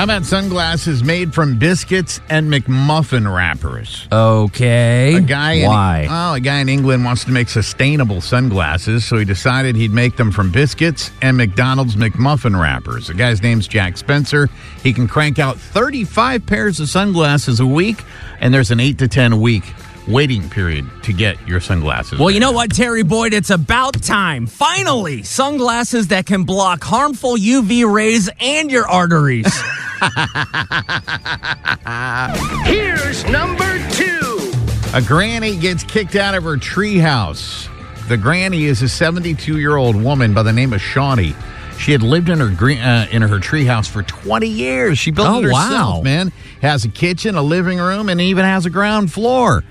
How about sunglasses made from biscuits and McMuffin wrappers? Okay. A guy in, Why? oh, a guy in England wants to make sustainable sunglasses, so he decided he'd make them from biscuits and McDonald's McMuffin wrappers. The guy's name's Jack Spencer. He can crank out 35 pairs of sunglasses a week, and there's an 8 to 10 week waiting period to get your sunglasses. well, you know what, Terry Boyd? It's about time. Finally, sunglasses that can block harmful UV rays and your arteries. Here's number two. A granny gets kicked out of her treehouse. The granny is a 72 year old woman by the name of Shawnee. She had lived in her green, uh, in her treehouse for 20 years. She built Oh, it herself, wow. man. Has a kitchen, a living room, and even has a ground floor.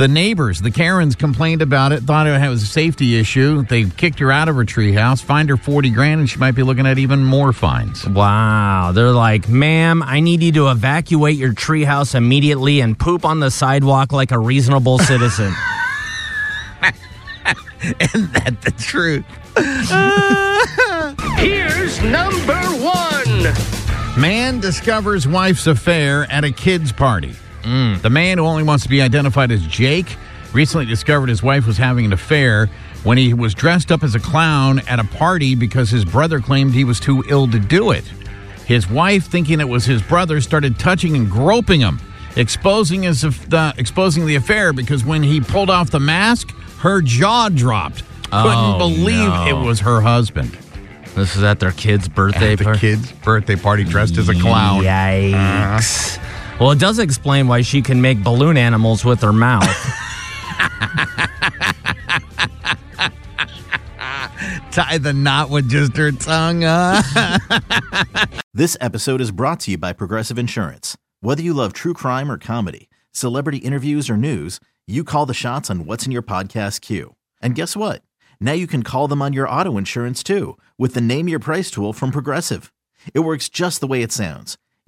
The neighbors, the Karens, complained about it, thought it was a safety issue. They kicked her out of her treehouse, fined her 40 grand, and she might be looking at even more fines. wow. They're like, ma'am, I need you to evacuate your treehouse immediately and poop on the sidewalk like a reasonable citizen. Isn't that the truth? Here's number one. Man discovers wife's affair at a kid's party. Mm. The man who only wants to be identified as Jake recently discovered his wife was having an affair when he was dressed up as a clown at a party because his brother claimed he was too ill to do it. His wife, thinking it was his brother, started touching and groping him, exposing his the exposing the affair because when he pulled off the mask, her jaw dropped. Couldn't Oh, believe no. it was her husband. this is at their kid's birthday At the party. kid's birthday party dressed as a clown. Yikes. Well, it does explain why she can make balloon animals with her mouth. Tie the knot with just her tongue. Uh. This episode is brought to you by Progressive Insurance. Whether you love true crime or comedy, celebrity interviews or news, you call the shots on what's in your podcast queue. And guess what? Now you can call them on your auto insurance too with the Name Your Price tool from Progressive. It works just the way it sounds.